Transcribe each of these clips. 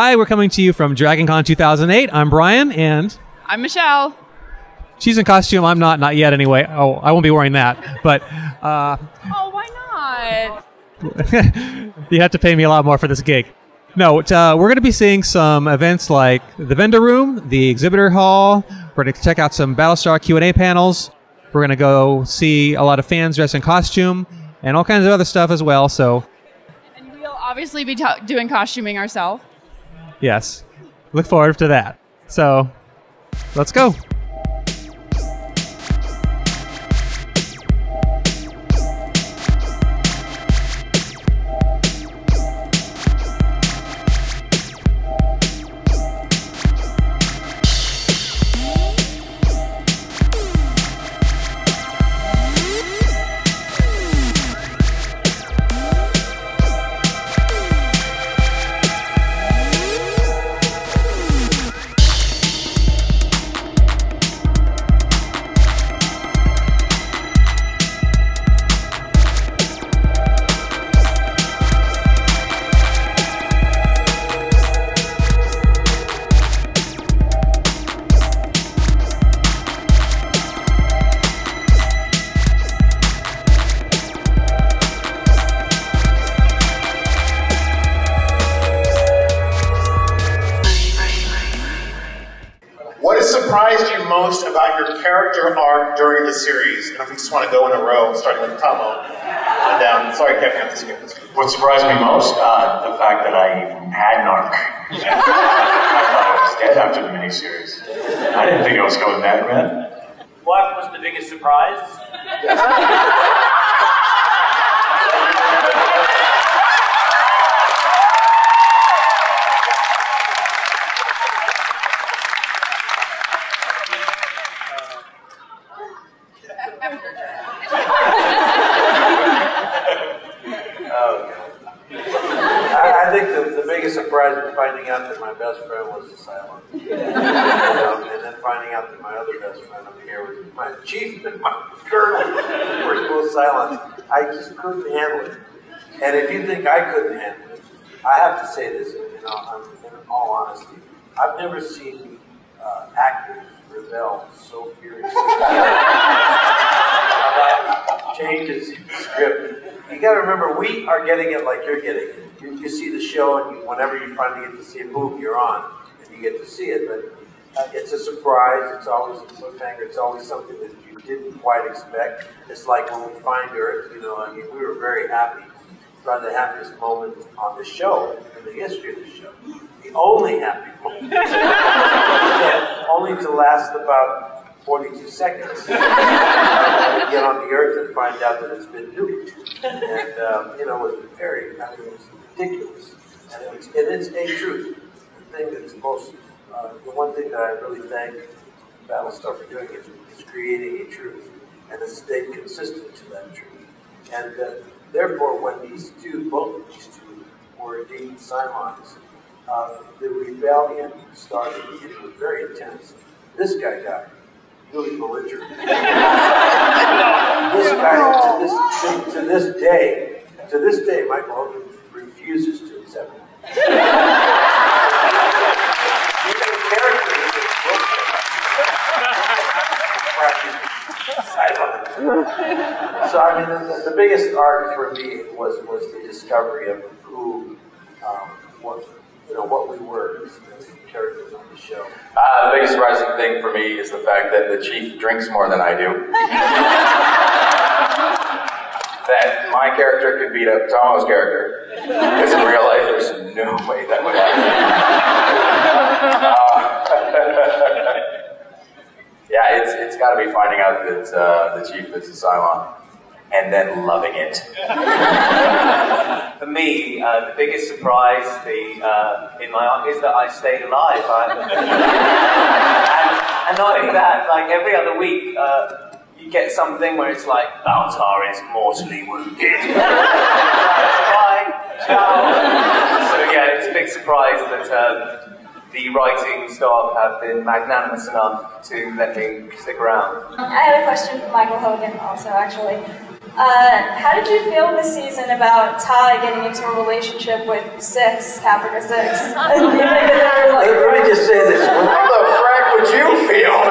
Hi, we're coming to you from DragonCon 2008. I'm Brian, and I'm Michelle. she's in costume. I'm not, not yet anyway. Oh, I won't be wearing that. But uh, Oh, why not? you have to pay me a lot more for this gig. No, uh, we're going to be seeing some events like the vendor room, the exhibitor hall. We're going to check out some Battlestar Q and A panels. We're going to go see a lot of fans dressed in costume and all kinds of other stuff as well. So, And we'll obviously be ta doing costuming ourselves. Yes, look forward to that. So, let's go. Surprised you most about your character arc during the series? And if we just want to go in a row, starting with Tahmoh, and down. Sorry, Kevin, I have to skip this. What surprised me most? Uh, the fact that I even had an arc. I thought I was dead after the miniseries. I didn't think I was going that man. What was the biggest surprise? Um, I, I think the, the biggest surprise was finding out that my best friend was a Cylon. You um, and then finding out that my other best friend over here was my chief and my colonel were both Cylon. I just couldn't handle it. And if you think I couldn't handle it, I have to say this, you um, know, in all honesty. I've never seen uh, actors rebel so furiously changes in script. You got to remember, we are getting it like you're getting it. You, you see the show, and you, whenever you finally get to see it, boom, you're on, and you get to see it. But uh, it's a surprise. It's always a cliffhanger. It's always something that you didn't quite expect. It's like when we find Earth. You know, I mean, we were very happy. Probably the happiest moment on the show in the history of the show. The only happy moment. only to last about 42 seconds. get on the earth and find out that it's been nuked. And, um, you know, it was very, I mean, it was ridiculous. And it's, and it's a truth. The thing that's most, uh, the one thing that I really thank Battlestar for doing is, is creating a truth and has stayed consistent to that truth. And uh, therefore, when these two, both of these two, were indeed Cylons, uh, the rebellion started, it was very intense. This guy got really belligerent. this guy, to this, to, to this day, to this day, Michael Hogan refuses to accept it. Even the characters that Cylon. So I mean, the, the biggest arc for me was was the discovery of who, um, what you know, what we were as, as characters on the show. Uh, the biggest surprising thing for me is the fact that the chief drinks more than I do. that my character could beat up Tahmoh's character. Because in real life, there's no way that would happen. Uh, yeah, it's, it's got to be finding out that uh, the chief is a Cylon and then loving it. For me, uh, the biggest surprise the, uh, in my arc is that I stayed alive. And, and not only that, like every other week, uh, you get something where it's like, Baltar is mortally wounded. Bye, ciao. So yeah, it's a big surprise that um, the writing staff have been magnanimous enough to let me stick around. I have a question for Michael Hogan also, actually. Uh, how did you feel this season about Tigh getting into a relationship with Six, Caprica Six? Do you think that there was, like, Let me just say this. How the frak would you feel?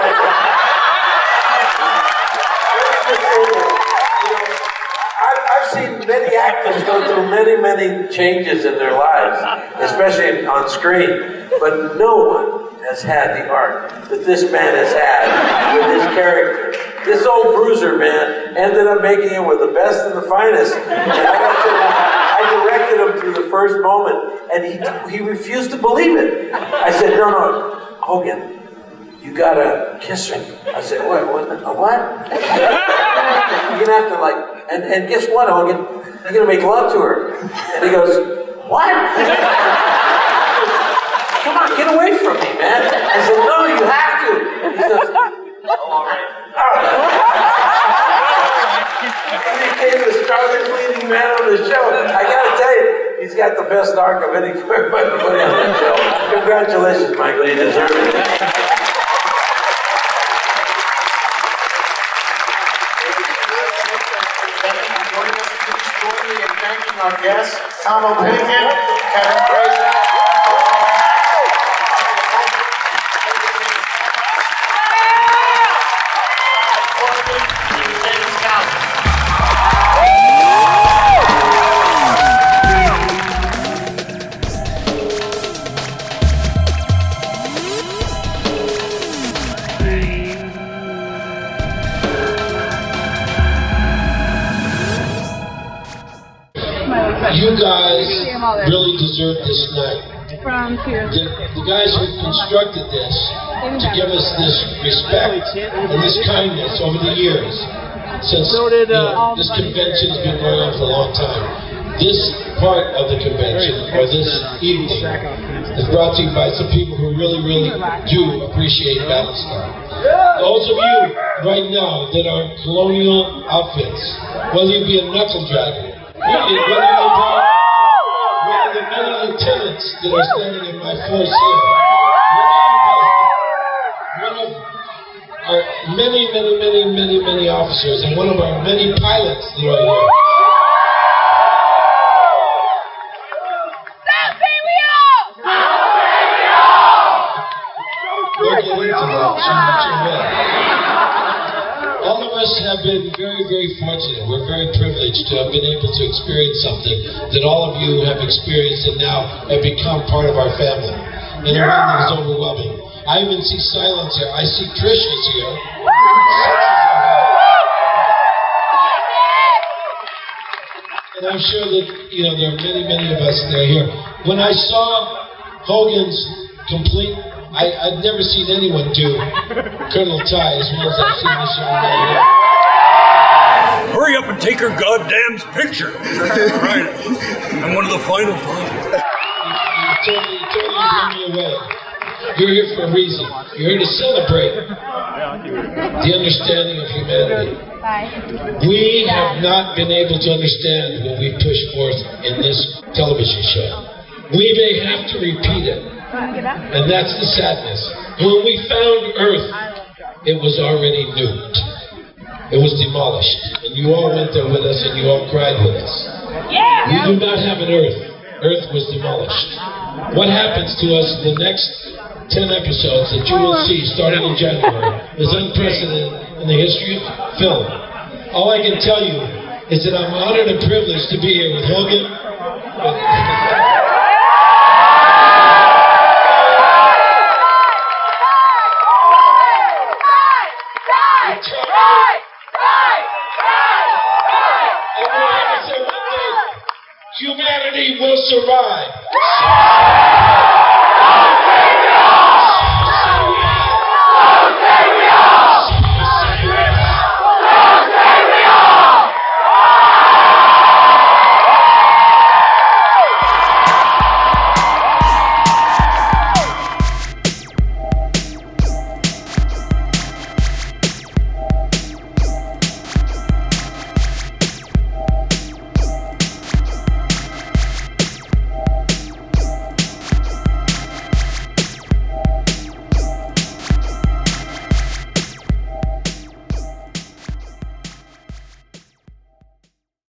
I've, I've seen many actors go through many, many changes in their lives, especially on screen, but no one has had the arc that this man has had with his character. This old bruiser man ended up making it with the best and the finest. And I to I directed him through the first moment, and he, he refused to believe it. I said, no, no, Hogan, you gotta kiss her. I said, what, what, a what? You're gonna have to like, and, and guess what, Hogan? You're gonna make love to her. And he goes, what? Come on, get away from me, man. I said, no, you have to. He says, oh, all right. he became the strongest leading man on the show. I gotta tell you, he's got best arc of any anybody on the show. Congratulations, Michael, you deserve it. Our guests, Tahmoh Penikett, Kevin. From here. The, the guys who constructed this to give us this respect and this kindness over the years, since you know, uh, this convention has been going on for a long time. This part of the convention, or this evening, is brought to you by some people who really, really do appreciate Battlestar. Those of you right now that are colonial outfits, whether you be a knuckle dragger, whether you be one of the lieutenants that are standing in my force here, one of our many, many, many, many, many officers, and one of our many pilots that are here. Very, very fortunate. We're very privileged to have been able to experience something that all of you have experienced and now have become part of our family. And one that is overwhelming. I even see Cylons here. I see Trish is here. And I'm sure that, you know, there are many, many of us that are here. When I saw Hogan's complete, I, I'd never seen anyone do Colonel Tigh as well as I've seen this young man. Hurry up and take her goddamn picture. right. I'm one of the final five. You totally, you totally blew me away. You're here for a reason. You're here to celebrate the understanding of humanity. We have not been able to understand what we push forth in this television show. We may have to repeat it. And that's the sadness. When we found Earth, it was already nuked. It was demolished. And you all went there with us and you all cried with us. We do not have an Earth. Earth was demolished. What happens to us in the next 10 episodes that you will see starting in January is unprecedented in the history of film. All I can tell you is that I'm honored and privileged to be here with Hogan. Humanity